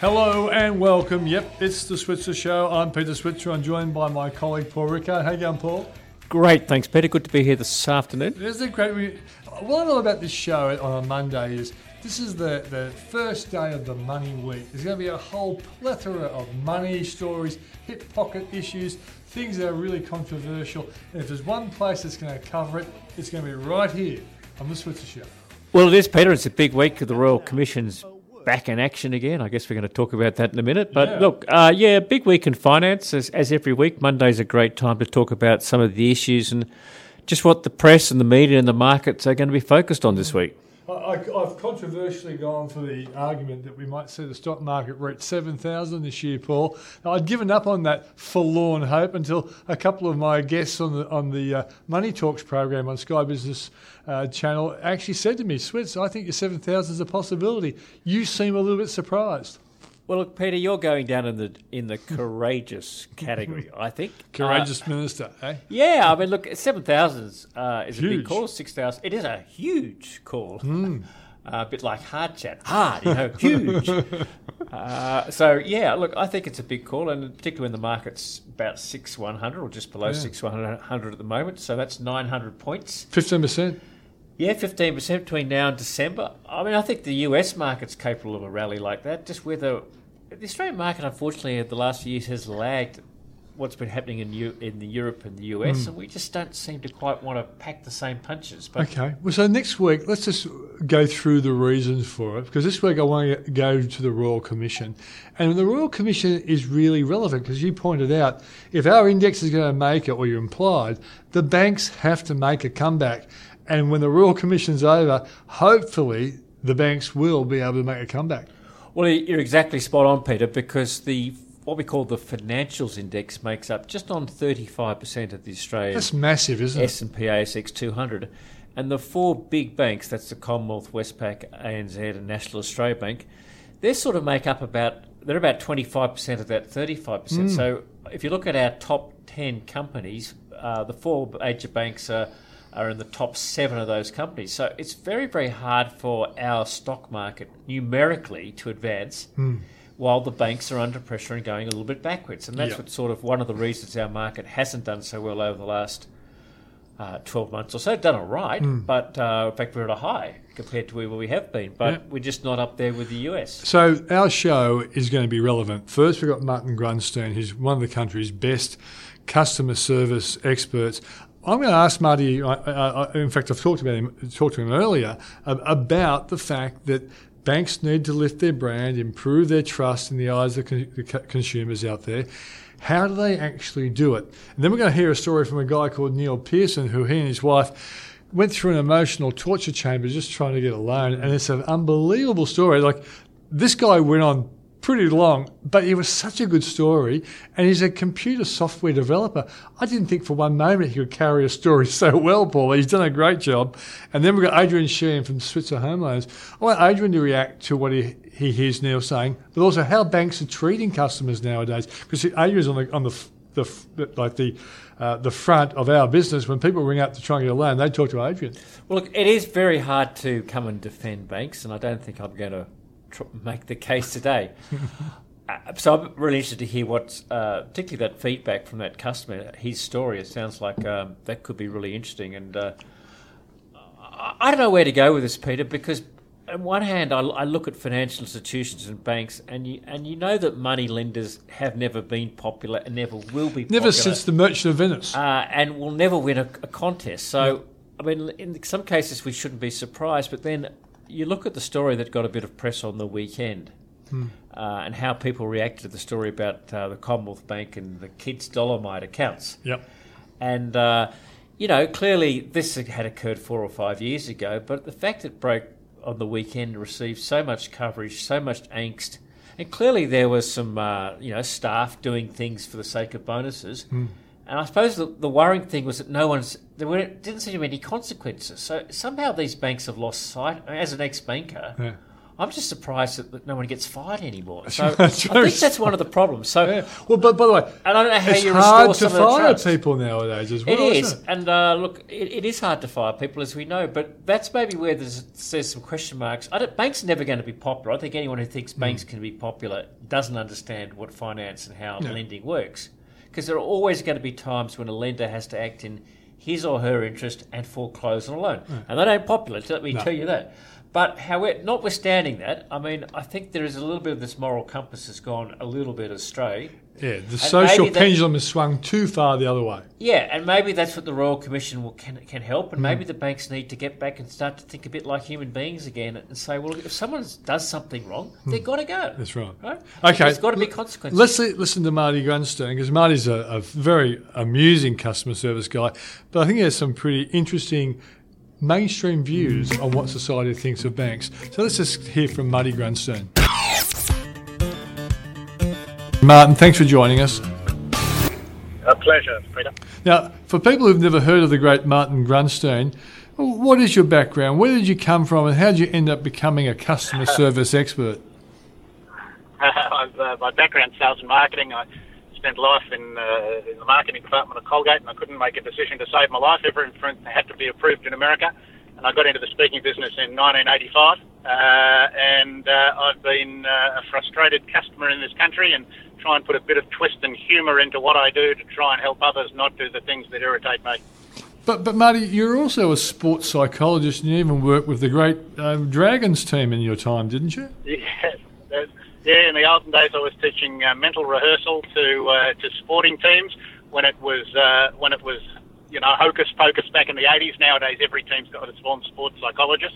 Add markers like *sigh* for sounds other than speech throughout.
Hello and welcome. Yep, it's the Switzer Show. I'm Peter Switzer. I'm joined by my colleague Paul Rickard. How you going, Paul? Great, thanks, Peter. Good to be here this afternoon. Isn't it great? We, what I love about this show on a Monday is this is the, the first day of the money week. There's going to be a whole plethora of money stories, hip pocket issues, things that are really controversial. And if there's one place that's going to cover it, it's going to be right here on the Switzer Show. Well, it is, Peter. It's a big week. Of the Royal Commission's back in action again. I guess we're going to talk about that in a minute. But Yeah. look, uh, yeah, big week in finance, as, as every week. Monday's a great time to talk about some of the issues and just what the press and the media and the markets are going to be focused on this week. I, I've controversially gone for the argument that we might see the stock market reach 7,000 this year, Paul. Now, I'd given up on that forlorn hope until a couple of my guests on the on the uh, Money Talks program on Sky Business uh, channel actually said to me, Switz, I think your 7,000 is a possibility. You seem a little bit surprised. Well, look, Peter, you're going down in the in the courageous category, *laughs* I think. Courageous Uh, minister, eh? Yeah, I mean, look, seven thousand uh, is a big call. Six thousand, it is a huge call. *laughs* Uh, a bit like hard chat, hard, you know, *laughs* huge. uh, so yeah, look, I think it's a big call, and particularly when the market's about six one hundred or just below Yeah. six one hundred at the moment. So that's nine hundred points. 15%. Yeah, fifteen percent between now and December. I mean, I think the US market's capable of a rally like that. Just whether the Australian market, unfortunately, the last few years has lagged what's been happening in U- in the Europe and the US, hmm. and we just don't seem to quite want to pack the same punches. But Okay. Well, so next week, let's just go through the reasons for it because this week I want to go to the Royal Commission. And the Royal Commission is really relevant because you pointed out if our index is going to make it, or you implied, the banks have to make a comeback. And when the Royal Commission's over, hopefully the banks will be able to make a comeback. well, you're exactly spot on, Peter, because the what we call the financials index makes up just on 35% of the Australian That's massive, isn't it? S&P ASX 200. And the four big banks, that's the Commonwealth, Westpac, ANZ and National Australia Bank, they sort of make up about, they're about 25% of that 35%. So if you look at our top 10 companies, uh, the four major banks are, are in the top seven of those companies. So it's very, very hard for our stock market numerically to advance while the banks are under pressure and going a little bit backwards. And that's Yeah. what sort of one of the reasons our market hasn't done so well over the last uh, 12 months or so. Done all right, but uh, in fact, we're at a high compared to where we have been. But Yeah. we're just not up there with the US. So our show is going to be relevant. First, we've got Martin Grunstein, who's one of the country's best customer service experts. I'm going to ask Marty. I, I, in fact, I've talked about him, talked to him earlier about the fact that banks need to lift their brand, improve their trust in the eyes of the consumers out there. How do they actually do it? And then we're going to hear a story from a guy called Neil Pearson, who he and his wife went through an emotional torture chamber just trying to get a loan. And it's an unbelievable story. Like, this guy went on pretty long, but it was such a good story. And he's a computer software developer. I didn't think for one moment he could carry a story *laughs* so well, Paul. He's done a great job. And then we've got Adrian Sheahan from Switzer Home Loans. I want Adrian to react to what he, he hears Neil saying, but also how banks are treating customers nowadays. Because Adrian's on the, on the, the, like the, uh, the front of our business. When people ring up to try and get a loan, they talk to Adrian. Well, look, it is very hard to come and defend banks, and I don't think I'm going to tr- make the case today. *laughs* Uh, so I'm really interested to hear what, uh, particularly that feedback from that customer, his story. It sounds like um, that could be really interesting. And uh, I don't know where to go with this, Peter, because on one hand, I, I look at financial institutions and banks, and you and you know that money lenders have never been popular and never will be. Never popular since the Merchant of Venice. uh, and will never win a, a contest. So, I mean, in some cases we shouldn't be surprised, but then you look at the story that got a bit of press on the weekend. Uh, and how people reacted to the story about uh, the Commonwealth Bank and the kids' Dollarmite accounts. yep. And, uh, you know, clearly this had occurred four or five years ago, but the fact it broke on the weekend received so much coverage, so much angst, and clearly there was some uh, you know staff doing things for the sake of bonuses. Hmm. And I suppose the, the worrying thing was that no one's there were, didn't seem to be any consequences. So somehow these banks have lost sight. As an ex-banker, Yeah. I'm just surprised that, that no one gets fired anymore. So I think that's one of the problems. So Yeah. Well, but by the way, and I don't know how it's you hard to some of the fire people nowadays as well. It is, it? and uh, look, it, it is hard to fire people, as we know. But that's maybe where there's, there's some question marks. I don't, banks are never going to be popular. I think anyone who thinks Hmm. banks can be popular doesn't understand what finance and how lending works. Because there are always going to be times when a lender has to act in his or her interest and foreclose on a loan, hmm. and that ain't popular. Let me tell you that. But however, notwithstanding that, I mean, I think there is a little bit of this moral compass has gone a little bit astray. Yeah, the social pendulum has swung too far the other way. Yeah, and maybe that's what the Royal Commission will, can can help, and hmm. maybe the banks need to get back and start to think a bit like human beings again, and say, well, if someone does something wrong, hmm. they've got to go. That's right. Right? Okay. There's got to be consequences. Let's listen to Marty Grunstein because Marty's a, a very amusing customer service guy, but I think he has some pretty interesting mainstream views on what society thinks of banks. So let's just hear from Marty Grunstein. Martin, thanks for joining us. A pleasure, Peter. Now, for people who've never heard of the great Martin Grunstein, what is your background? Where did you come from, and how did you end up becoming a customer *laughs* service expert? *laughs* Uh, my background sales and marketing. I spent life in, uh, in the marketing department of Colgate, and I couldn't make a decision to save my life. Every imprint had to be approved in America, and I got into the speaking business in 1985. Uh, and uh, I've been uh, a frustrated customer in this country, and try and put a bit of twist and humour into what I do to try and help others not do the things that irritate me. But, but Marty, you're also a sports psychologist, and you even worked with the great um, Dragons team in your time, didn't you? *laughs* Yeah, Yeah, in the olden days, I was teaching uh, mental rehearsal to uh, to sporting teams when it was uh, when it was you know hocus pocus back in the '80s. Nowadays, every team's got its own sports psychologist.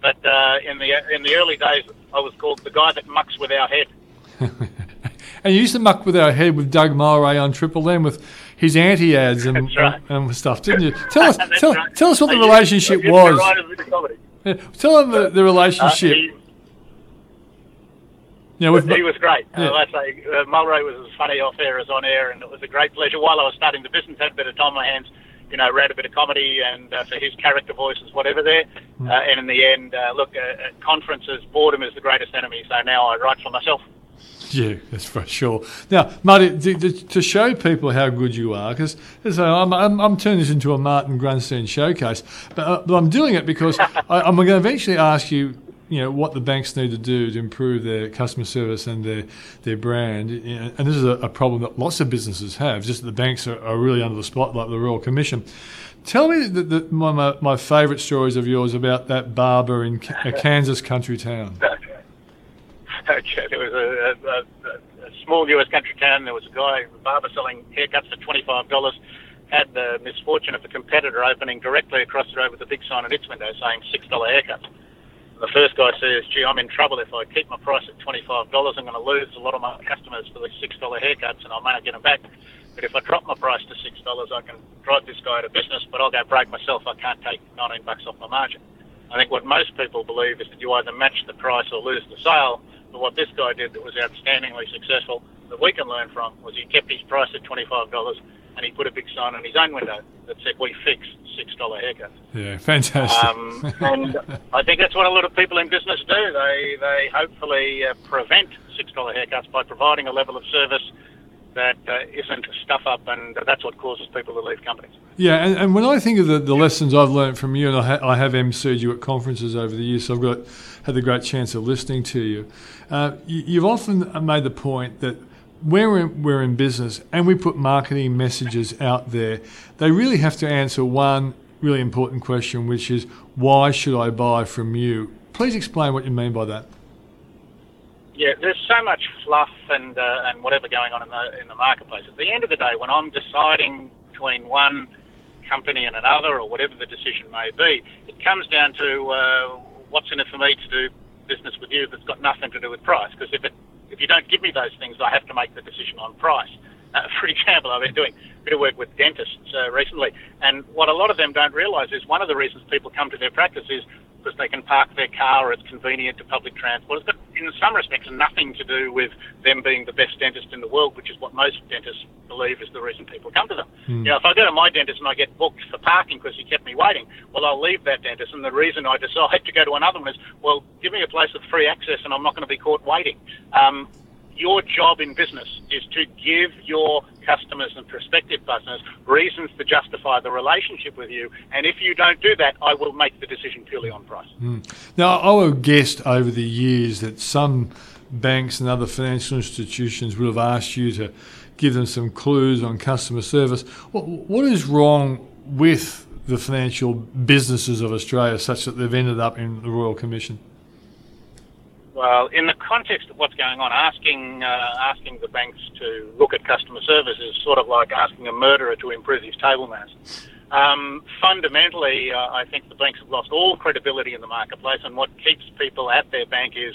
But uh, in the in the early days, I was called the guy that mucks with our head. *laughs* And you used to muck with our head with Doug Mulray on Triple M with his anti ads and, right. and, stuff, didn't you? Tell us, *laughs* tell, right. tell us what the relationship used was. write a bit of comedy. Yeah, Tell them the, the Uh, relationship. he, you know, with, he was great. Yeah. Uh, I say uh, Mulray was as funny off air as on air, and it was a great pleasure. While I was starting the business, had a bit of time on my hands. You know, read a bit of comedy and uh, for his character voices, whatever there. Hmm. Uh, and in the end, uh, look, uh, at conferences, boredom is the greatest enemy. So now I write for myself. Yeah, that's for sure. Now, Marty, to, to, to show people how good you are, because I'm, I'm, I'm turning this into a Martin Grunstein showcase, but, uh, but I'm doing it because *laughs* I, I'm going to eventually ask you, you know, what the banks need to do to improve their customer service and their their brand. And this is a, problem that lots of businesses have. Just that the banks are, are really under the spotlight of the Royal Commission. Tell me the, the, my, my, my favourite stories of yours about that barber in a Kansas country town. *laughs* Okay, there was a, a, a, small US country town. There was a guy, a barber, selling haircuts for twenty five dollars. Had the misfortune of a competitor opening directly across the road with a big sign on its window saying six dollar haircuts. The first guy says, "Gee, I'm in trouble. If I keep my price at twenty five dollars, I'm going to lose a lot of my customers for the six dollar haircuts, and I may not get them back. But if I drop my price to six dollars, I can drive this guy out of business. But I'll go break myself. I can't take nineteen bucks off my margin." I think what most people believe is that you either match the price or lose the sale. But what this guy did that was outstandingly successful, that we can learn from, was he kept his price at $25 and he put a big sign on his own window that said, we fix $6 haircuts. Yeah, fantastic. Um, and I think that's what a lot of people in business do. They, they hopefully uh, prevent $6 haircuts by providing a level of service that uh, isn't a stuff up, and that's what causes people to leave companies. Yeah, and, and when I think of the, the lessons I've learned from you, and I, ha- I have emceed you at conferences over the years, so I've got had the great chance of listening to you. Uh, you you've often made the point that we're in, we're in business and we put marketing messages out there, they really have to answer one really important question, which is why should I buy from you? Please explain what you mean by that. Yeah, there's so much fluff and uh, and whatever going on in the in the marketplace. At the end of the day, when I'm deciding between one company and another, or whatever the decision may be, it comes down to uh, what's in it for me to do business with you that's got nothing to do with price. Because if it if you don't give me those things, I have to make the decision on price. Uh, *laughs* for example, I've been doing a bit of work with dentists uh, recently, and what a lot of them don't realise is one of the reasons people come to their practice is because they can park their car or it's convenient to public transport. It's got, in some respects, nothing to do with them being the best dentist in the world, which is what most dentists believe is the reason people come to them. You know, if I go to my dentist and I get booked for parking because he kept me waiting, well, I'll leave that dentist, and the reason I *laughs* decide to go to another one is, well, give me a place with free access, and I'm not going to be caught waiting. Um, your job in business is to give your customers and prospective customers reasons to justify the relationship with you. And if you don't do that, I will make the decision purely on price. Hmm. Now, I would have guessed over the years that some banks and other financial institutions would have asked you to give them some clues on customer service. What, what is wrong with the financial businesses of Australia such that they've ended up in the Royal Commission? Well, in the context of what's going on, asking uh, asking the banks to look at customer service is sort of like asking a murderer to improve his table manners. Um, fundamentally, uh, I think the banks have lost all credibility in the marketplace, and what keeps people at their bank is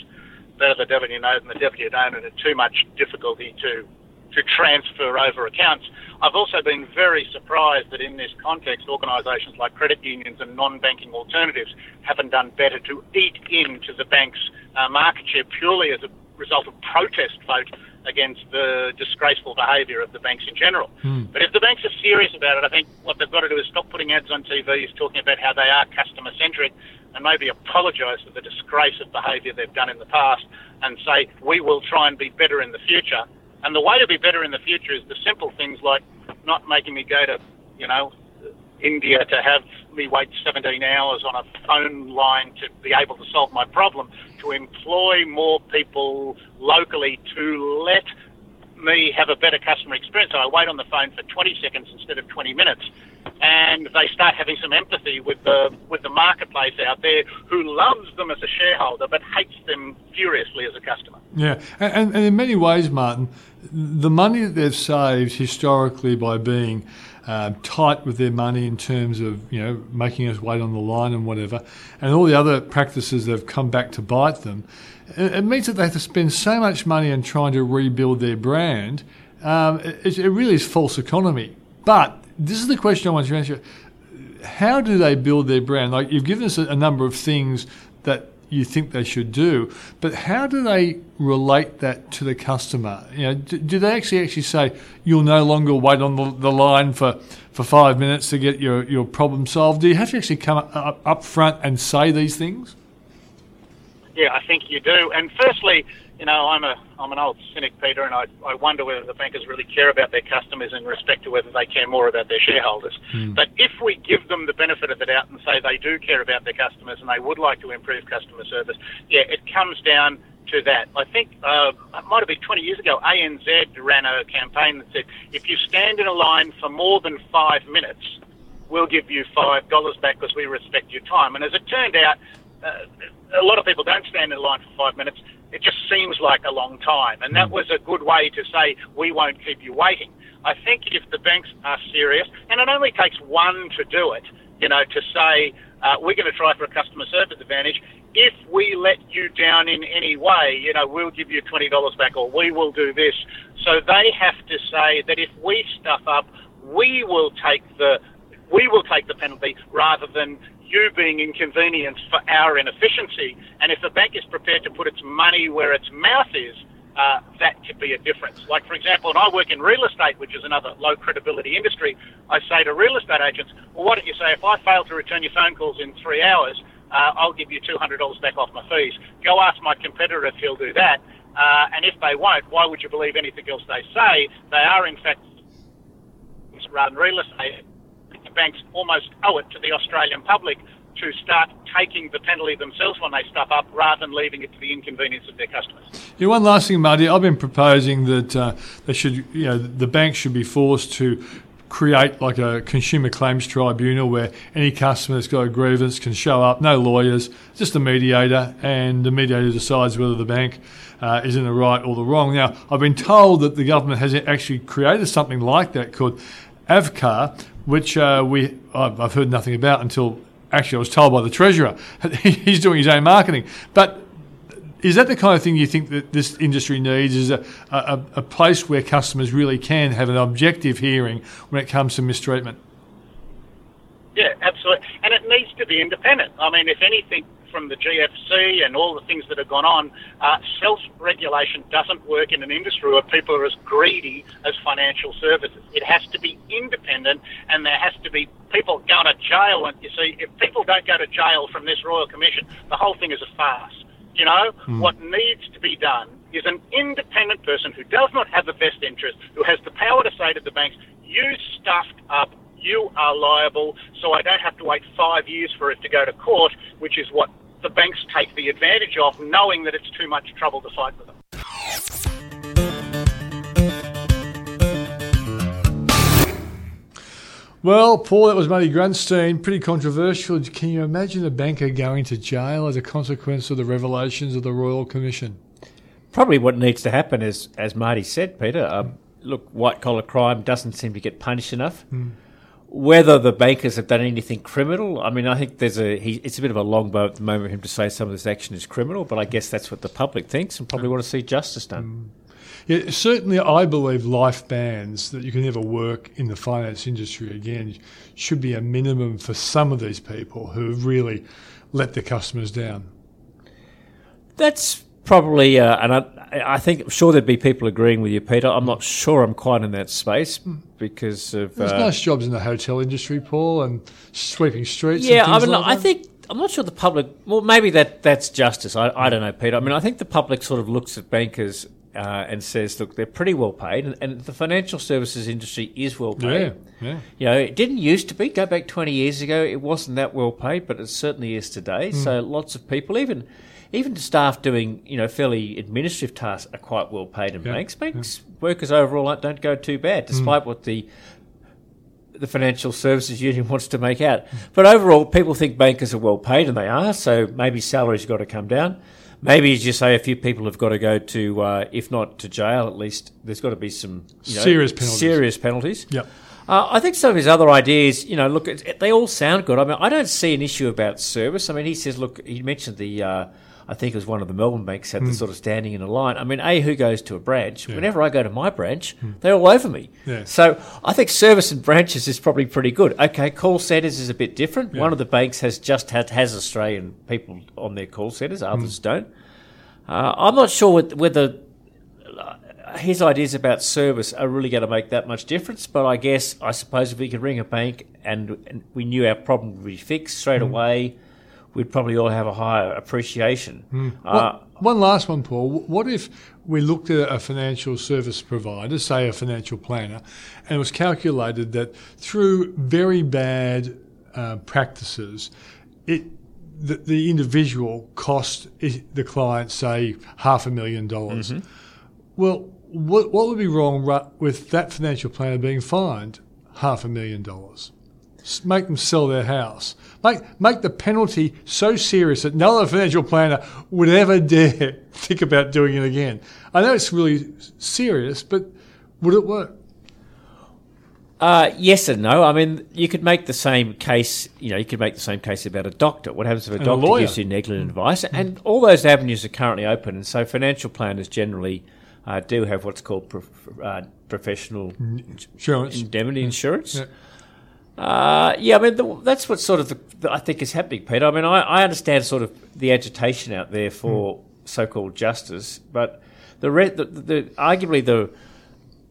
better the devil you know than the devil you don't, and it's too much difficulty to to transfer over accounts. I've also been very surprised that in this context, organisations like credit unions and non-banking alternatives haven't done better to eat into the bank's uh, market share purely as a result of protest vote against the disgraceful behaviour of the banks in general. But if the banks are serious about it, I think what they've got to do is stop putting ads on TVs talking about how they are customer centric and maybe apologise for the disgrace of behaviour they've done in the past and say, we will try and be better in the future. And the way to be better in the future is the simple things like not making me go to, you know, India to have me wait 17 hours on a phone line to be able to solve my problem, to employ more people locally to let me have a better customer experience. So I wait on the phone for 20 seconds instead of 20 minutes. And they start having some empathy with the with the marketplace out there who loves them as a shareholder but hates them furiously as a customer. Yeah, and, and in many ways, Martin, the money that they've saved historically by being uh, tight with their money in terms of you know making us wait on the line and whatever, and all the other practices that have come back to bite them, it, means that they have to spend so much money on trying to rebuild their brand. Um, it, it really is false economy. But this is the question I want you to answer how do they build their brand? Like you've given us a, a number of things that you think they should do, but how do they relate that to the customer? You know, do, do they actually actually say you'll no longer wait on the, the line for, for five minutes to get your, your problem solved? Do you have to actually come up, up, up front and say these things? Yeah, I think you do. And firstly, you know, I'm a I'm an old cynic, Peter, and I, I wonder whether the bankers really care about their customers in respect to whether they care more about their shareholders. But if we give them the benefit of the doubt and say they do care about their customers and they would like to improve customer service, yeah, it comes down to that. I think uh, it might have been 20 years ago, ANZ ran a campaign that said if you stand in a line for more than five minutes, we'll give you five dollars back because we respect your time. And as it turned out, uh, a lot of people don't stand in line for five minutes. It just seems like a long time, and that was a good way to say we won't keep you waiting. I think if the banks are serious, and it only takes one to do it, you know, to say uh, we're going to try for a customer service advantage. If we let you down in any way, you know, we'll give you twenty dollars back, or we will do this. So they have to say that if we stuff up, we will take the we will take the penalty rather than you being inconvenienced for our inefficiency. And if the bank is prepared to put its money where its mouth is, uh, that could be a difference. Like, for example, and I work in real estate, which is another low credibility industry, I say to real estate agents, well, why don't you say, if I fail to return your phone calls in three hours, uh, I'll give you $200 back off my fees. Go ask my competitor if he'll do that. Uh, and if they won't, why would you believe anything else they say? They are, in fact, rather than real estate, banks almost owe it to the Australian public to start taking the penalty themselves when they stuff up rather than leaving it to the inconvenience of their customers. Yeah, one last thing, Marty. I've been proposing that uh, they should, you know, the banks should be forced to create like a consumer claims tribunal where any customer that's got a grievance can show up, no lawyers, just a mediator, and the mediator decides whether the bank uh, is in the right or the wrong. Now, I've been told that the government has actually created something like that called AFCA, which uh, we I've heard nothing about until actually I was told by the treasurer. *laughs* He's doing his own marketing, but is that the kind of thing you think that this industry needs? Is a, a, a place where customers really can have an objective hearing when it comes to mistreatment? Yeah, absolutely. And it needs to be independent. I mean, if anything, from the GFC and all the things that have gone on, uh, self-regulation doesn't work in an industry where people are as greedy as financial services. It has to be independent, and there has to be people going to jail. And you see, if people don't go to jail from this Royal Commission, the whole thing is a farce. You know, what needs to be done is an independent person who does not have a best interest, who has the power to say to the banks, you stuffed up, you are liable, so I don't have to wait five years for it to go to court, which is what the banks take the advantage of, knowing that it's too much trouble to fight with them. Well, Paul, that was Marty Grunstein. Pretty controversial. Can you imagine a banker going to jail as a consequence of the revelations of the Royal Commission? Probably what needs to happen is, as Marty said, Peter, um, look, white collar crime doesn't seem to get punished enough. Whether the bankers have done anything criminal, I mean, I think there's a he, it's a bit of a long bow at the moment for him to say some of this action is criminal, but I guess that's what the public thinks and probably want to see justice done. Mm. Yeah, certainly, I believe life bans that you can never work in the finance industry again should be a minimum for some of these people who have really let their customers down. That's probably, uh, and I, I think I'm sure there'd be people agreeing with you, Peter. I'm not sure I'm quite in that space because of. There's uh, nice jobs in the hotel industry, Paul, and sweeping streets. Yeah, and I mean, like I think I'm not sure the public. Well, maybe that that's justice. I, I don't know, Peter. I mean, I think the public sort of looks at bankers uh, and says, look, they're pretty well paid, and, and the financial services industry is well paid. Yeah, yeah. You know, it didn't used to be. Go back 20 years ago, it wasn't that well paid, but it certainly is today. So lots of people, even even staff doing you know fairly administrative tasks, are quite well paid in Yeah, banks. Banks workers overall don't go too bad, despite what the the financial services union *laughs* wants to make out. But overall, people think bankers are well paid, and they are. So maybe salaries got to come down. Maybe, as you say, a few people have got to go to, uh, if not to jail, at least there's got to be some you know, Serious penalties. Serious penalties. Yep. Uh, I think some of his other ideas, you know, look, they all sound good. I mean, I don't see an issue about service. I mean, he says, look, he mentioned the, uh, I think it was one of the Melbourne banks had the hmm. sort of standing in a line. I mean, A, who goes to a branch? Whenever I go to my branch, hmm. they're all over me. Yeah. So I think service in branches is probably pretty good. Okay, call centres is a bit different. One of the banks has just had, has Australian people on their call centres, hmm. others don't. Uh, I'm not sure whether uh, his ideas about service are really going to make that much difference. But I guess, I suppose, if we could ring a bank and, and we knew our problem would be fixed straight away, we'd probably all have a higher appreciation. Uh, One last one, Paul. What if we looked at a financial service provider, say a financial planner, and it was calculated that through very bad uh, practices, it the, the individual cost the client, say, half a million dollars. Well, what, what would be wrong with that financial planner being fined half a million dollars? Make them sell their house. Make, make the penalty so serious that no other financial planner would ever dare *laughs* think about doing it again. I know it's really serious, but would it work? Uh, yes and no. I mean, you could make the same case. You know, you could make the same case about a doctor. What happens if a And a doctor lawyer. gives you negligent advice? And all those avenues are currently open. And so, financial planners generally uh, do have what's called prof- uh, professional Insurance. indemnity insurance. Yeah. Uh, yeah, I mean the, that's what sort of the, the, I think is happening, Peter. I mean, I, I understand sort of the agitation out there for so-called justice, but the, re- the, the arguably the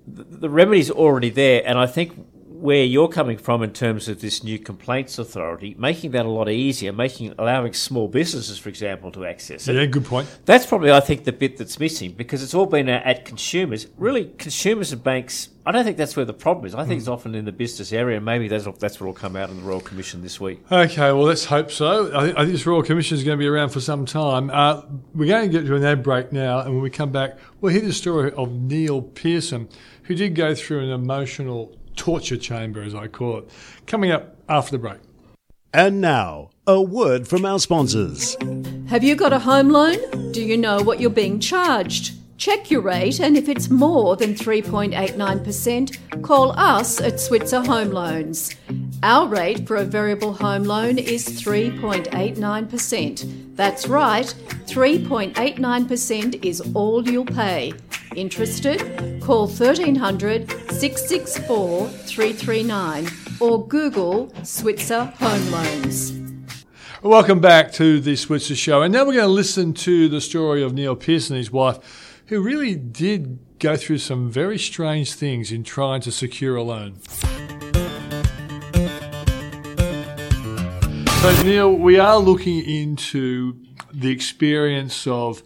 the, the remedy's already there, and I think where you're coming from in terms of this new complaints authority, making that a lot easier, making allowing small businesses, for example, to access it. Yeah, good point. That's probably, I think, the bit that's missing because it's all been at- consumers. Really, consumers and banks. I don't think that's where the problem is. I think it's often in the business area, and maybe that's that's what will come out in the Royal Commission this week. Okay, well, let's hope so. I think, I think this Royal Commission is going to be around for some time. Uh, we're going to get to an ad break now, and when we come back, we'll hear the story of Neil Pearson, who did go through an emotional torture chamber, as I call it. Coming up after the break. And now, a word from our sponsors. Have you got a home loan? Do you know what you're being charged? Check your rate, and if it's more than 3.89%, call us at Switzer Home Loans. Our rate for a variable home loan is 3.89%. That's right, 3.89% is all you'll pay. Interested? Call 1300 664 339 or Google Switzer Home Loans. Welcome back to the Switzer Show. And now we're going to listen to the story of Neil Pearson and his wife, who really did go through some very strange things in trying to secure a loan. So, Neil, we are looking into the experience of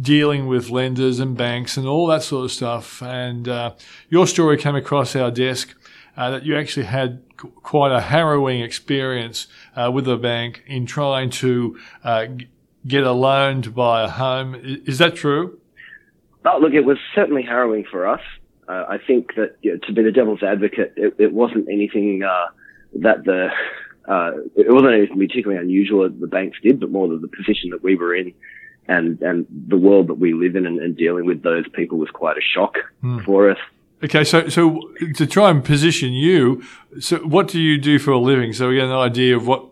dealing with lenders and banks and all that sort of stuff. And uh, your story came across our desk uh, that you actually had qu- quite a harrowing experience uh, with a bank in trying to uh, g- get a loan to buy a home. Is that true? Oh, look, it was certainly harrowing for us. Uh, I think that you know, to be the devil's advocate, it, it wasn't anything uh, that the uh, it wasn't anything particularly unusual that the banks did, but more the position that we were in and and the world that we live in and, and dealing with those people was quite a shock for us. Okay, so so to try and position you, so what do you do for a living? So we get an idea of what.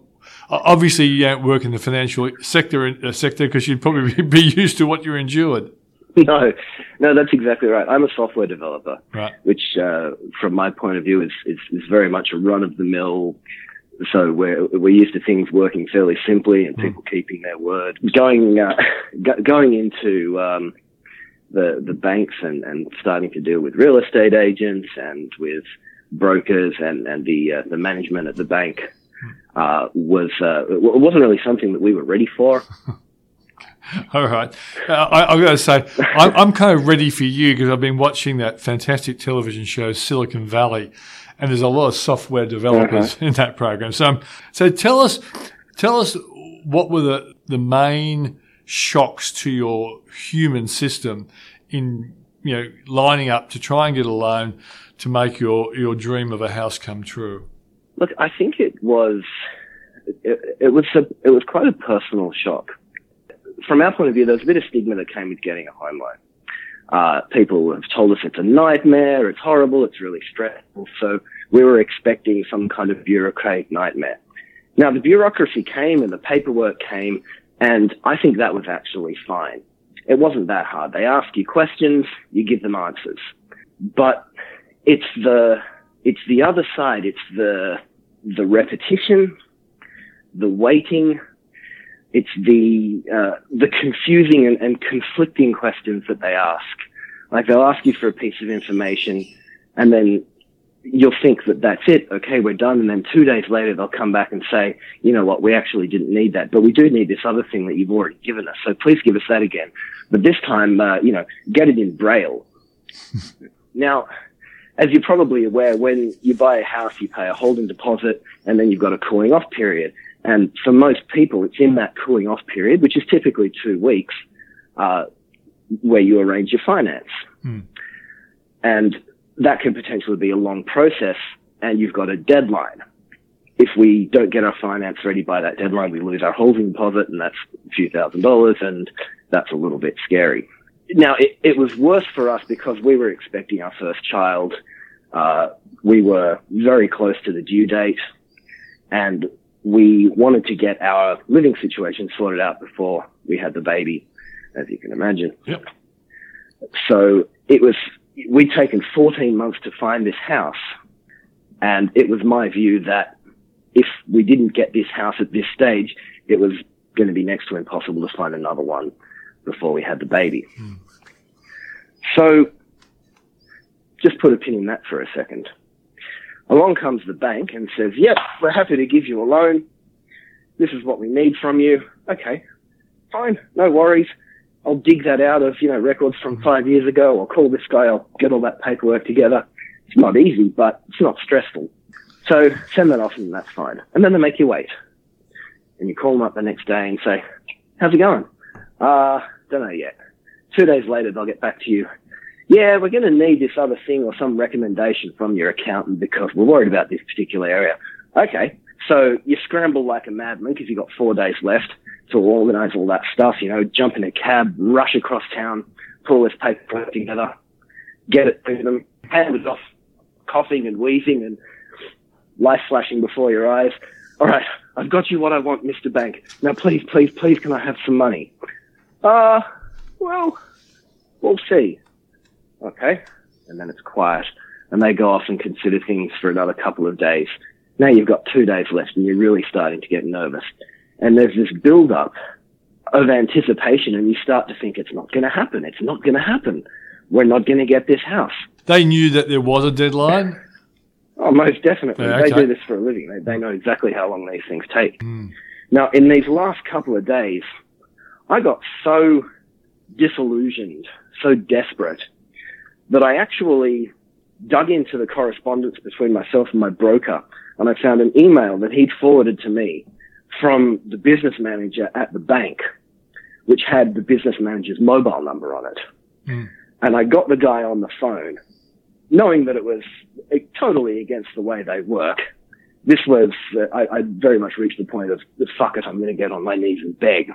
Obviously, you don't work in the financial sector uh, sector because you'd probably *laughs* be used to what you endured. No, no, that's exactly right. I'm a software developer, Right. which, uh, from my point of view, is, is, is very much a run of the mill. So we're, we're used to things working fairly simply and people keeping their word. Going, uh, *laughs* go- going into, um, the, the banks and, and starting to deal with real estate agents and with brokers and, and the, uh, the management at the bank, uh, was, uh, it wasn't really something that we were ready for. *laughs* All right. Uh, I, I've got to say, I'm, I'm kind of ready for you because I've been watching that fantastic television show, Silicon Valley, and there's a lot of software developers *laughs* in that program. So, um, so tell us, tell us what were the, the main shocks to your human system in, you know, lining up to try and get a loan to make your, your dream of a house come true? Look, I think it was it, it was a, it was quite a personal shock. From our point of view, there was a bit of stigma that came with getting a home loan. Uh, people have told us it's a nightmare, it's horrible, it's really stressful. So we were expecting some kind of bureaucratic nightmare. Now the bureaucracy came and the paperwork came, and I think that was actually fine. It wasn't that hard. They ask you questions, you give them answers. But it's the it's the other side. It's the the repetition, the waiting. It's the uh, the confusing and, and conflicting questions that they ask. Like they'll ask you for a piece of information, and then you'll think that that's it. Okay, we're done. And then two days later, they'll come back and say, you know what, we actually didn't need that, but we do need this other thing that you've already given us. So please give us that again. But this time, uh, you know, get it in braille. *laughs* now, as you're probably aware, when you buy a house, you pay a holding deposit and then you've got a cooling off period. And for most people, it's in that cooling off period, which is typically two weeks, uh, where you arrange your finance. And that can potentially be a long process and you've got a deadline. If we don't get our finance ready by that deadline, we lose our holding deposit and that's a few thousand dollars and that's a little bit scary. Now, it, it was worse for us because we were expecting our first child. Uh, we were very close to the due date and we wanted to get our living situation sorted out before we had the baby, as you can imagine. Yep. So it was, we'd taken 14 months to find this house. And it was my view that if we didn't get this house at this stage, it was going to be next to impossible to find another one before we had the baby. Hmm. So just put a pin in that for a second. Along comes the bank and says, yep, we're happy to give you a loan. This is what we need from you. Okay, fine, no worries. I'll dig that out of, you know, records from five years ago. I'll call this guy. I'll get all that paperwork together. It's not easy, but it's not stressful. So send that off and that's fine. And then they make you wait. And you call them up the next day and say, how's it going? Uh, don't know yet. Two days later, they'll get back to you. Yeah, we're going to need this other thing or some recommendation from your accountant because we're worried about this particular area. Okay. So you scramble like a madman because you've got four days left to organize all that stuff, you know, jump in a cab, rush across town, pull this paperwork together, get it to them, hand it off, coughing and wheezing and life flashing before your eyes. All right, I've got you what I want, Mr. Bank. Now please, please, please, can I have some money? Uh, well, we'll see. Okay. And then it's quiet and they go off and consider things for another couple of days. Now you've got two days left and you're really starting to get nervous. and there's this build up of anticipation and you start to think it's not going to happen. It's not going to happen. We're not going to get this house. They knew that there was a deadline. Oh, most definitely. Yeah, They do this for a living. They, they know exactly how long these things take. Hmm. Now, in these last couple of days, I got so disillusioned, so desperate, that I actually dug into the correspondence between myself and my broker, and I found an email that he'd forwarded to me from the business manager at the bank, which had the business manager's mobile number on it. And I got the guy on the phone, knowing that it was totally against the way they work. This was, uh, I, I very much reached the point of, fuck it, I'm going to get on my knees and beg.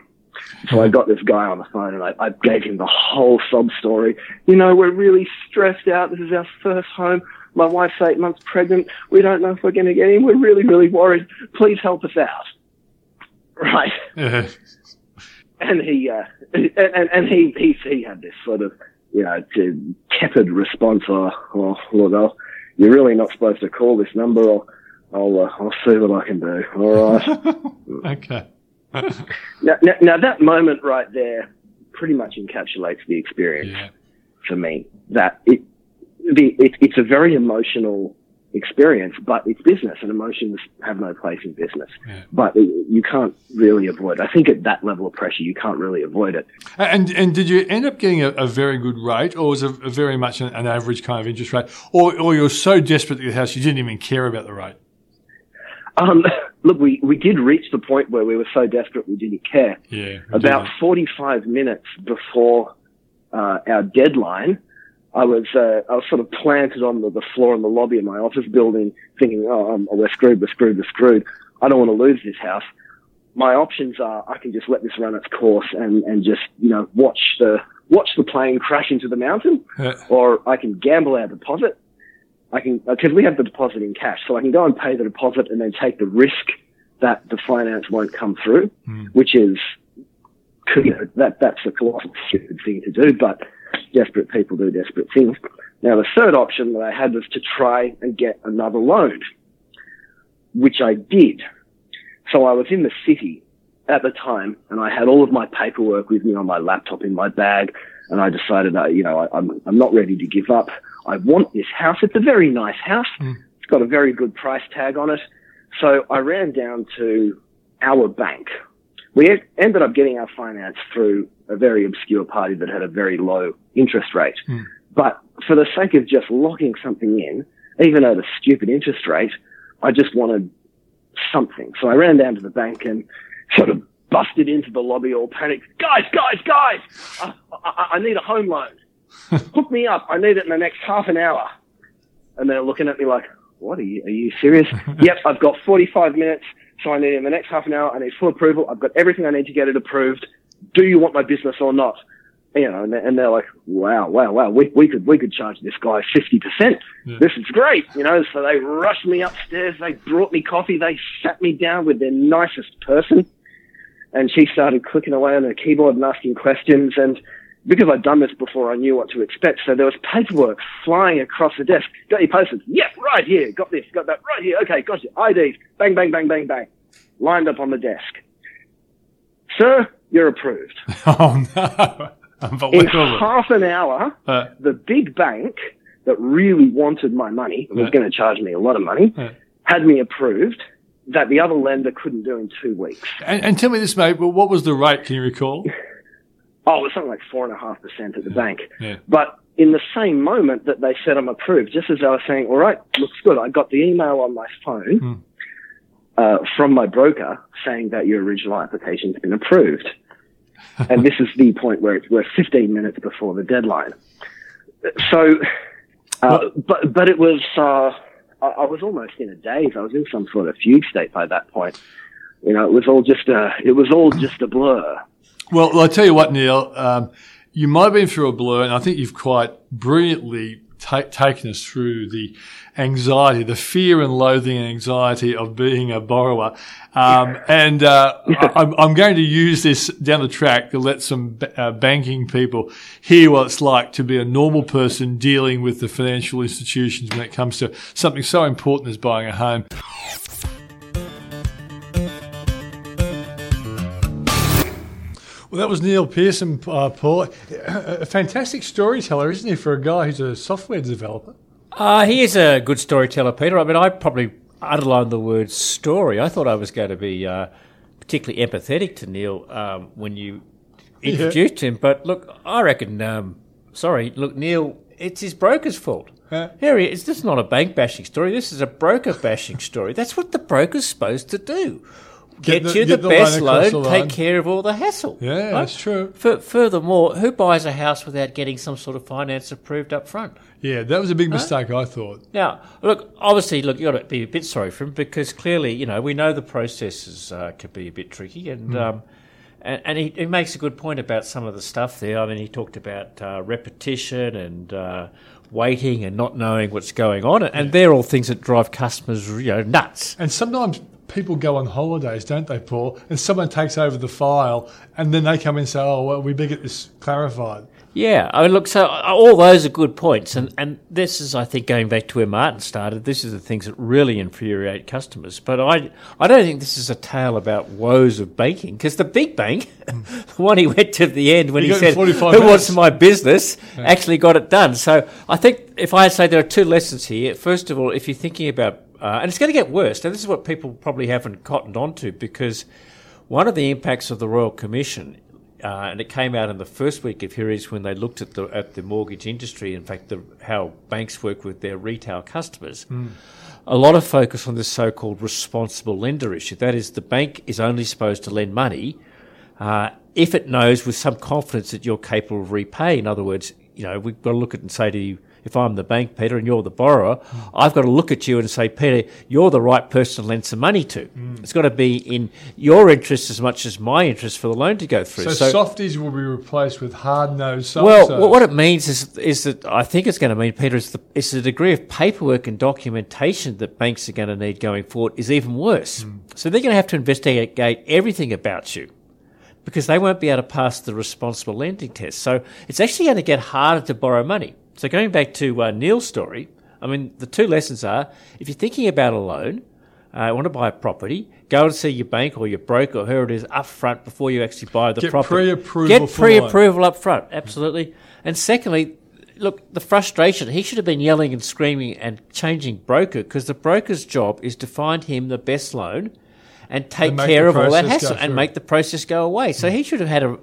So I got this guy on the phone and I, I gave him the whole sob story. You know, we're really stressed out. This is our first home. My wife's eight months pregnant. We don't know if we're going to get in. We're really, really worried. Please help us out. Right. Yeah. *laughs* And he, uh, and, and, and he, he, he had this sort of, you know, tepid response. Oh, oh, look, I'll, you're really not supposed to call this number. I'll, I'll, uh, I'll see what I can do. All right. *laughs* Okay. *laughs* Now, now, now that moment right there pretty much encapsulates the experience Yeah. for me. That it, the, it, it's a very emotional experience, but it's business and emotions have no place in business. Yeah. But it, you can't really avoid. It. I think at that level of pressure, you can't really avoid it. And and did you end up getting a, a very good rate, or was it a very much an, an average kind of interest rate, or or you're so desperate to get house you didn't even care about the rate? Um, *laughs* look, we, we did reach the point where we were so desperate we didn't care. Yeah. About 45 minutes before uh, our deadline, I was uh, I was sort of planted on the, the floor in the lobby of my office building, thinking, "Oh, um, we're screwed, we're screwed, we're screwed. I don't want to lose this house." My options are I can just let this run its course and, and just you know watch the watch the plane crash into the mountain, Yeah. or I can gamble our deposit. I can because we have the deposit in cash, so I can go and pay the deposit and then take the risk that the finance won't come through, hmm. which is you know, that that's a colossal stupid thing to do, but desperate people do desperate things. Now the third option that I had was to try and get another loan, which I did. So I was in the city at the time and I had all of my paperwork with me on my laptop in my bag and I decided, uh, you know, I, I'm, I'm not ready to give up. I want this house. It's a very nice house. It's got a very good price tag on it. So I ran down to our bank. We ended up getting our finance through a very obscure party that had a very low interest rate. But for the sake of just locking something in, even at a stupid interest rate, I just wanted something. So I ran down to the bank and sort of busted into the lobby all panicked. Guys, guys, guys! I, I, I need a home loan. *laughs* Hook me up. I need it in the next half an hour. And they're looking at me like, what are you, are you serious? *laughs* yep, I've got 45 minutes. So I need it in the next half an hour. I need full approval. I've got everything I need to get it approved. Do you want my business or not? You know, and they're, and they're like, wow, wow, wow. We, we could, we could charge this guy 50%. This is great. You know, so they rushed me upstairs. They brought me coffee. They sat me down with their nicest person and she started clicking away on her keyboard and asking questions. And because I'd done this before, I knew what to expect. So there was paperwork flying across the desk. Got your posters? Yep, right here. Got this. Got that. Right here. Okay, got your IDs. Bang, bang, bang, bang, bang. Lined up on the desk. Sir, you're approved. *laughs* Oh no! *laughs* In half an hour, Uh, the big bank that really wanted my money, and was Yeah. going to charge me a lot of money, Yeah. had me approved that the other lender couldn't do in two weeks. and, and tell me this, mate. What was the rate? Can you recall? *laughs* Oh, it was something like four and a half percent at the bank. Yeah. But in the same moment that they said I'm approved, just as I was saying, all right, looks good, I got the email on my phone uh, from my broker saying that your original application's been approved. *laughs* and this is the point where it's, we're 15 minutes before the deadline. So, uh, but but it was uh, I, I was almost in a daze. I was in some sort of fugue state by that point. You know, it was all just a it was all just a blur. Well, I'll tell you what, Neil, um, you might have been through a blur, and I think you've quite brilliantly ta- taken us through the anxiety, the fear and loathing and anxiety of being a borrower. Um, and uh, *laughs* I'm, I'm going to use this down the track to let some ba- uh, banking people hear what it's like to be a normal person dealing with the financial institutions when it comes to something so important as buying a home. Well, that was Neil Pearson, uh, Paul. A fantastic storyteller, isn't he, for a guy who's a software developer? Uh, he is a good storyteller, Peter. I mean, I probably underlined the word story. I thought I was going to be uh, particularly empathetic to Neil um, when you introduced yeah. him. But look, I reckon, um, sorry, look, Neil, it's his broker's fault. Uh, Here he is. This is not a bank bashing story. This is a broker bashing story. That's what the broker's supposed to do. Get, get the, you the, the best loan, the take care of all the hassle. Yeah, right? that's true. For, furthermore, who buys a house without getting some sort of finance approved up front? Yeah, that was a big mistake, I thought. Now, look, obviously, look, you've got to be a bit sorry for him because clearly, you know, we know the processes uh, could be a bit tricky and. Mm. Um, and, and he, he, makes a good point about some of the stuff there. I mean, he talked about uh, repetition and uh, waiting and not knowing what's going on, and yeah. they're all things that drive customers, you know, nuts. And sometimes people go on holidays, don't they, Paul? And someone takes over the file, and then they come in and say, "Oh, well, we better get this clarified." Yeah, I mean, look, so uh, all those are good points, and and this is, I think, going back to where Martin started. This is the things that really infuriate customers. But I, I don't think this is a tale about woes of banking because the big bank, *laughs* the one he went to at the end when he, he said, "Who minutes. wants my business?" Yeah. actually got it done. So I think if I say there are two lessons here. First of all, if you're thinking about, uh, and it's going to get worse. Now, this is what people probably haven't cottoned onto because one of the impacts of the Royal Commission uh, and it came out in the first week of hearings when they looked at the at the mortgage industry. In fact, the, how banks work with their retail customers. Mm. A lot of focus on this so-called responsible lender issue. That is, the bank is only supposed to lend money uh, if it knows with some confidence that you're capable of repaying. In other words, you know, we've got to look at it and say to you, if I'm the bank, Peter, and you're the borrower, mm. I've got to look at you and say, Peter, you're the right person to lend some money to. Mm. It's got to be in your interest as much as my interest for the loan to go through. So, so softies will be replaced with hard nosed Well, what it means is, is that I think it's going to mean, Peter, is the, is the degree of paperwork and documentation that banks are going to need going forward is even worse. Mm. So they're going to have to investigate everything about you because they won't be able to pass the responsible lending test. So it's actually going to get harder to borrow money. So going back to uh, Neil's story, I mean, the two lessons are if you're thinking about a loan, uh, want to buy a property, go and see your bank or your broker or whoever it is up front before you actually buy the Get property. Pre-approval Get pre-approval up front, absolutely. And secondly, look, the frustration, he should have been yelling and screaming and changing broker because the broker's job is to find him the best loan and take and care of all that hassle and make the process go away. So mm. he should have had a,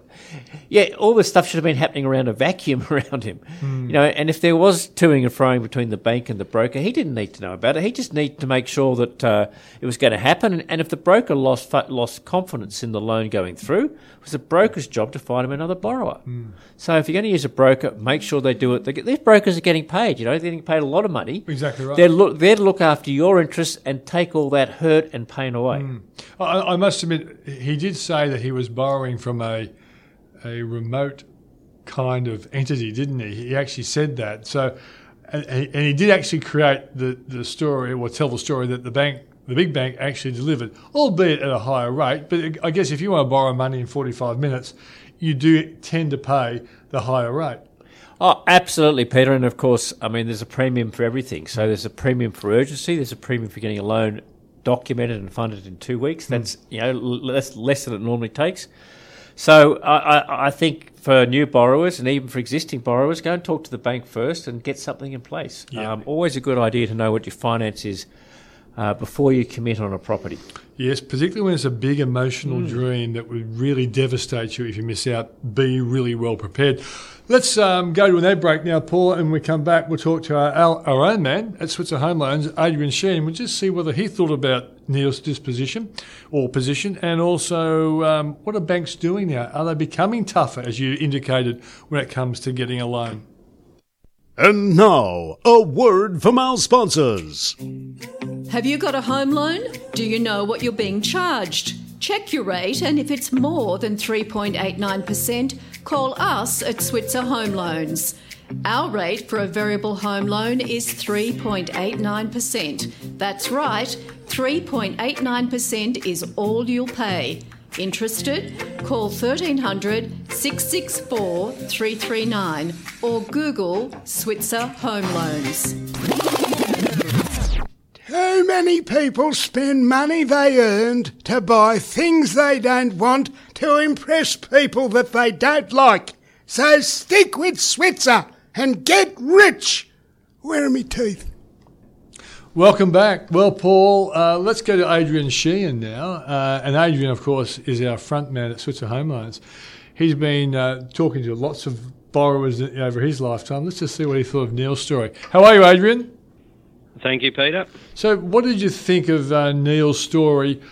yeah, all this stuff should have been happening around a vacuum *laughs* around him, mm. you know. And if there was toing and froing between the bank and the broker, he didn't need to know about it. He just needed to make sure that uh, it was going to happen. And, if the broker lost lost confidence in the loan going through, it was the broker's job to find him another borrower. Mm. So if you're going to use a broker, make sure they do it. They get, these brokers are getting paid. You know, they're getting paid a lot of money. Exactly right. They're look, there to look after your interests and take all that hurt and pain away. Mm. I, I must admit, he did say that he was borrowing from a a remote kind of entity, didn't he? He actually said that. So, and, and he did actually create the, the story or tell the story that the bank, the big bank, actually delivered, albeit at a higher rate. But I guess if you want to borrow money in 45 minutes, you do tend to pay the higher rate. Oh, absolutely, Peter. And of course, I mean, there's a premium for everything. So there's a premium for urgency. There's a premium for getting a loan documented and funded in two weeks. That's you know less less than it normally takes. So I, I, I, think for new borrowers and even for existing borrowers, go and talk to the bank first and get something in place. Yeah. Um, always a good idea to know what your finance is uh, before you commit on a property. Yes, particularly when it's a big emotional mm. dream that would really devastate you if you miss out. Be really well prepared. Let's um, go to an ad break now, Paul, and we come back. We'll talk to our, our own man at Switzer Home Loans, Adrian Sheahan. We'll just see whether he thought about Neil's disposition or position, and also um, what are banks doing now? Are they becoming tougher, as you indicated, when it comes to getting a loan? And now, a word from our sponsors. Have you got a home loan? Do you know what you're being charged? Check your rate, and if it's more than 3.89%, call us at Switzer Home Loans. Our rate for a variable home loan is 3.89%. That's right, 3.89% is all you'll pay. Interested? Call 1300 664 339 or Google Switzer Home Loans. Too many people spend money they earned to buy things they don't want to impress people that they don't like. So stick with Switzer and get rich. Where are my teeth? Welcome back. Well, Paul, uh, let's go to Adrian Sheahan now. Uh, and Adrian, of course, is our front man at Switzer Home Loans. He's been uh, talking to lots of borrowers over his lifetime. Let's just see what he thought of Neil's story. How are you, Adrian? Thank you, Peter. So, what did you think of uh, Neil's story?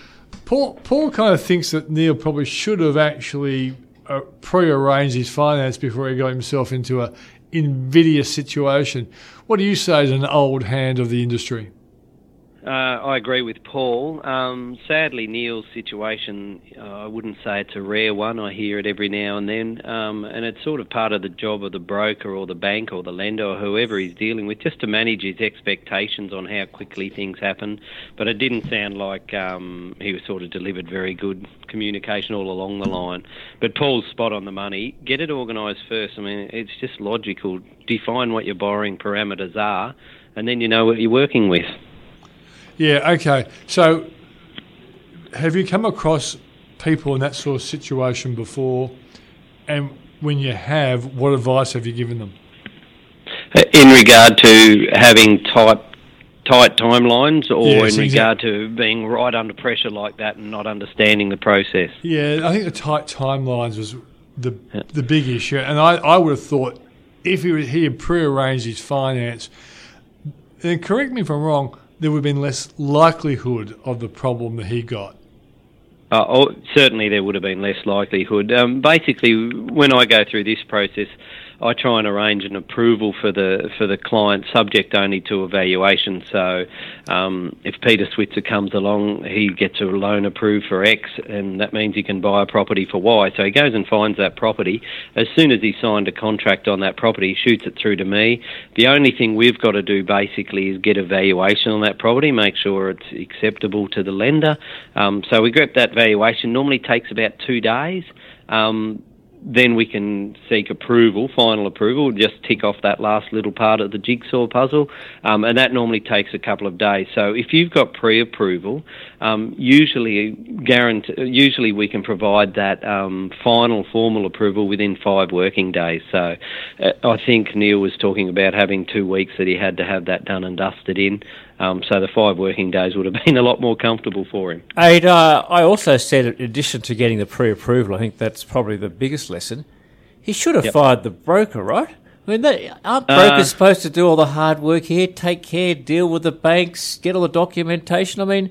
Paul, Paul kind of thinks that Neil probably should have actually uh, pre-arranged his finance before he got himself into a invidious situation. What do you say as an old hand of the industry? Uh, I agree with Paul. Um, sadly, Neil's situation, uh, I wouldn't say it's a rare one. I hear it every now and then. Um, and it's sort of part of the job of the broker or the bank or the lender or whoever he's dealing with just to manage his expectations on how quickly things happen. But it didn't sound like um, he was sort of delivered very good communication all along the line. But Paul's spot on the money. Get it organised first. I mean, it's just logical. Define what your borrowing parameters are, and then you know what you're working with. Yeah, okay. So, have you come across people in that sort of situation before? And when you have, what advice have you given them? Uh, in regard to having tight, tight timelines, or Yes, in exact- regard to being right under pressure like that and not understanding the process? Yeah, I think the tight timelines was the the big issue, and I, I would have thought if he, was- he had prearranged his finance, then correct me if I'm wrong, there would have been less likelihood of the problem that he got. Uh, oh, certainly, there would have been less likelihood. Um, basically, when I go through this process, I try and arrange an approval for the for the client, subject only to evaluation. So, um, if Peter Switzer comes along, he gets a loan approved for X, and that means he can buy a property for Y. So he goes and finds that property. As soon as he signed a contract on that property, he shoots it through to me. The only thing we've got to do basically is get a valuation on that property, make sure it's acceptable to the lender. Um, so we get that valuation. Normally takes about two days. Um, then we can seek approval, final approval, just tick off that last little part of the jigsaw puzzle, um, and that normally takes a couple of days. So if you've got pre-approval, um, usually guarantee, usually we can provide that um, final formal approval within five working days. So uh, I think Neil was talking about having two weeks that he had to have that done and dusted in. Um, so the five working days would have *laughs* been a lot more comfortable for him. Aid, uh, I also said, in addition to getting the pre-approval, I think that's probably the biggest lesson. He should have Yep. fired the broker, right? I mean, they, aren't Uh, brokers supposed to do all the hard work here, take care, deal with the banks, get all the documentation? I mean,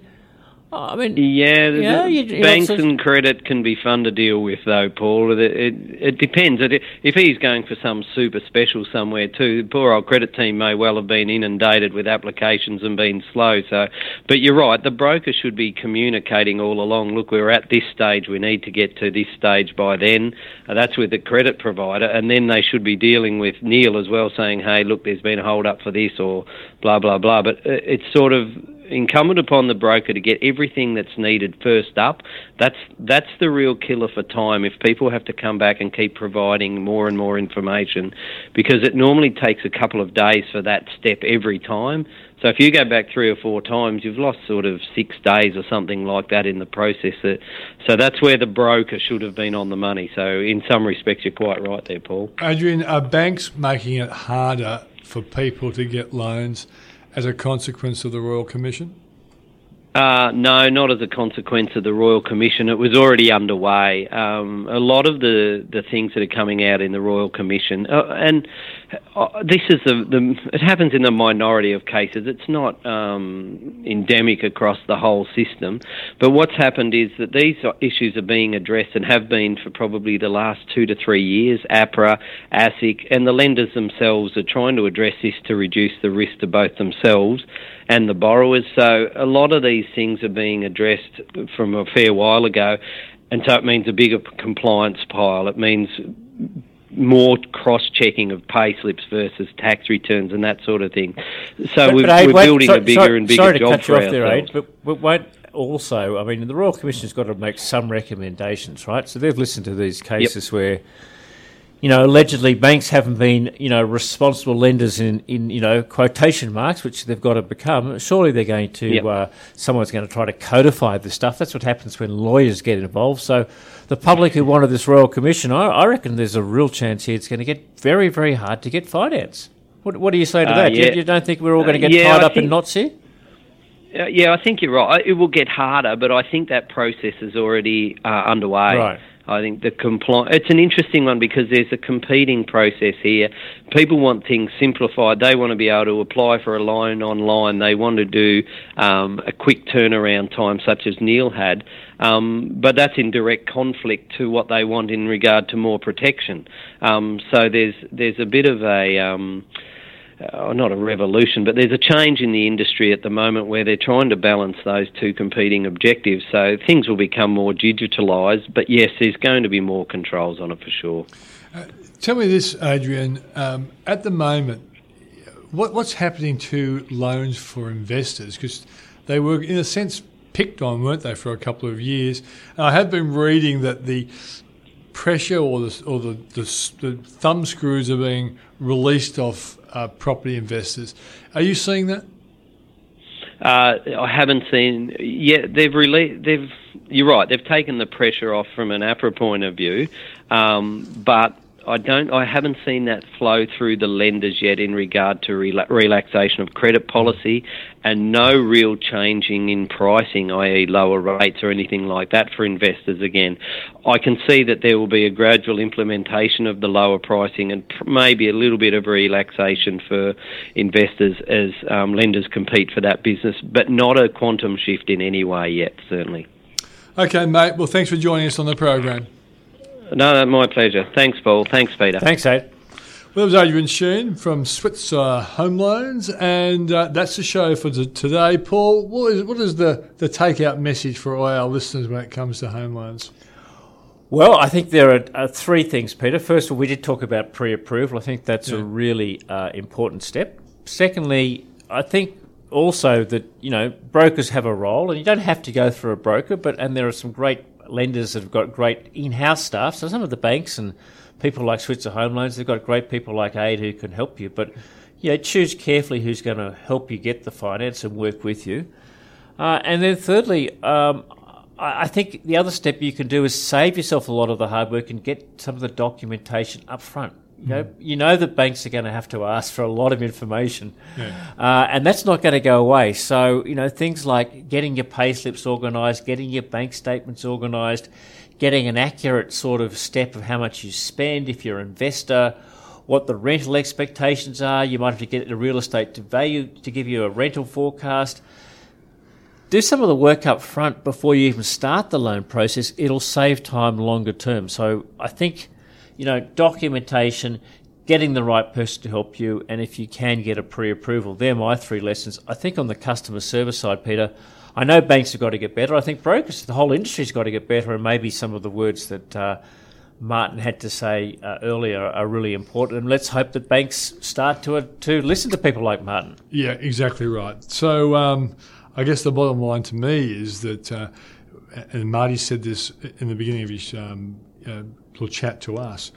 I mean, Yeah, the, Yeah, you- you banks also- and credit can be fun to deal with, though, Paul. It, it, it depends. It, if he's going for some super special somewhere too, the poor old credit team may well have been inundated with applications and been slow. So, but you're right. The broker should be communicating all along. Look, we're at this stage. We need to get to this stage by then. Uh, that's with the credit provider, and then they should be dealing with Neil as well, saying, "Hey, look, there's been a hold up for this," or blah blah blah. But uh, it's sort of incumbent upon the broker to get everything that's needed first up. That's that's the real killer for time. If people have to come back and keep providing more and more information, because it normally takes a couple of days for that step every time. So if you go back three or four times, you've lost sort of six days or something like that in the process. That- So that's where the broker should have been on the money. So in some respects, you're quite right there, Paul. Adrian, are banks making it harder for people to get loans as a consequence of the Royal Commission? Uh, no, not as a consequence of the Royal Commission. It was already underway. Um, a lot of the, the things that are coming out in the Royal Commission, uh, and uh, this is the, the it happens in the minority of cases. It's not um, endemic across the whole system. But what's happened is that these issues are being addressed and have been for probably the last two to three years. APRA, ASIC, and the lenders themselves are trying to address this to reduce the risk to both themselves and the borrowers. So a lot of these things are being addressed from a fair while ago, and so it means a bigger compliance pile. It means more cross-checking of pay slips versus tax returns and that sort of thing. So But- we're, but, we're wait, building so- a bigger and bigger sorry to job cut for you off there. Aid, but, but won't also, I mean, the Royal Commission's got to make some recommendations, right? So they've listened to these cases where, you know, allegedly banks haven't been, you know, responsible lenders in, in you know, quotation marks, which they've got to become. Surely they're going to, Yep. uh, someone's going to try to codify this stuff. That's what happens when lawyers get involved. So the public who wanted this Royal Commission, I, I reckon there's a real chance here it's going to get very, very hard to get finance. What, what do you say to Uh, that? You- yeah. You, don't think we're all going to Uh, get yeah, tied I up in knots here? Uh, yeah, I think you're right. It will get harder, but I think that process is already uh, underway. Right. I think the compli- It's an interesting one because there's a competing process here. People want things simplified. They want to be able to apply for a loan online. They want to do um, a quick turnaround time, such as Neil had. Um, but that's in direct conflict to what they want in regard to more protection. Um, so there's there's a bit of a um, uh, not a revolution, but there's a change in the industry at the moment where they're trying to balance those two competing objectives. So things will become more digitalised, but yes, there's going to be more controls on it for sure. Tell me this, Adrian. Um, at the moment, what, what's happening to loans for investors? Because they were, in a sense, picked on, weren't they, for a couple of years? And I have been reading that the pressure or the or the, the, the thumb screws are being released off uh, property investors. Are you seeing that? Uh, I haven't seen yet. They've released. They've. You're right. They've taken the pressure off from an APRA point of view, um, but I don't. I haven't seen that flow through the lenders yet in regard to rela- relaxation of credit policy, and no real changing in pricing, i.e., lower rates or anything like that for investors. Again, I can see that there will be a gradual implementation of the lower pricing and pr- maybe a little bit of relaxation for investors as um, lenders compete for that business, but not a quantum shift in any way yet. Certainly. Okay, mate. Well, thanks for joining us on the program. No, no, my pleasure. Thanks, Paul. Thanks, Peter. Thanks, Ed. Well, that was Adrian Sheahan from Switzer Home Loans, and uh, that's the show for t- today. Paul, what is, what is the, the takeout message for all our listeners when it comes to home loans? Well, I think there are uh, three things, Peter. First of all, we did talk about pre approval. I think that's a really uh, important step. Secondly, I think also that, you know, brokers have a role, and you don't have to go through a broker, but and there are some great lenders have got great in house staff. So some of the banks and people like Switzer Home Loans, they've got great people like Aid who can help you. But, you know, choose carefully who's going to help you get the finance and work with you. Uh, and then thirdly, um, I think the other step you can do is save yourself a lot of the hard work and get some of the documentation up front. You know, you know that banks are going to have to ask for a lot of information, uh, and that's not going to go away. So, you know, things like getting your pay slips organised, getting your bank statements organised, getting an accurate sort of step of how much you spend if you're an investor, what the rental expectations are. You might have to get a real estate to value to give you a rental forecast do some of the work up front before you even start the loan process. It'll save time longer term. So I think, you know, documentation, getting the right person to help you, and if you can get a pre-approval, they're my three lessons. I think on the customer service side, Peter, I know banks have got to get better. I think brokers, the whole industry's got to get better, and maybe some of the words that uh, Martin had to say uh, earlier are really important. And let's hope that banks start to uh, to listen to people like Martin. Yeah, exactly right. So um, I guess the bottom line to me is that, uh, and Marty said this in the beginning of his um, uh, little chat to us.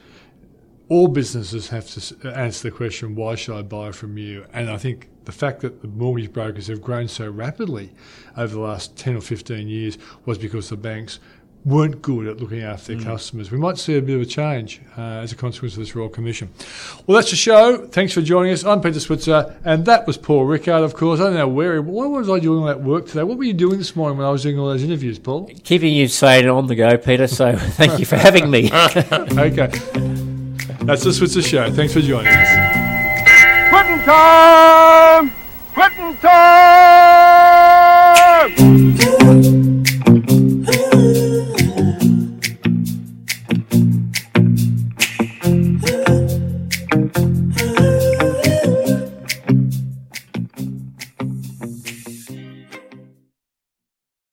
All businesses have to answer the question, why should I buy from you? And I think the fact that the mortgage brokers have grown so rapidly over the last 10 or 15 years was because the banks weren't good at looking after their customers. We might see a bit of a change uh, as a consequence of this Royal Commission. Well, that's the show. Thanks for joining us. I'm Peter Switzer, and that was Paul Rickard, of course. I don't know where, what was I doing all that work today? What were you doing this morning when I was doing all those interviews, Paul? Keeping you sane on the go, Peter. So *laughs* thank you for having me. *laughs* okay. That's the Switzer Show. Thanks for joining us. Quitting time! Quitting time!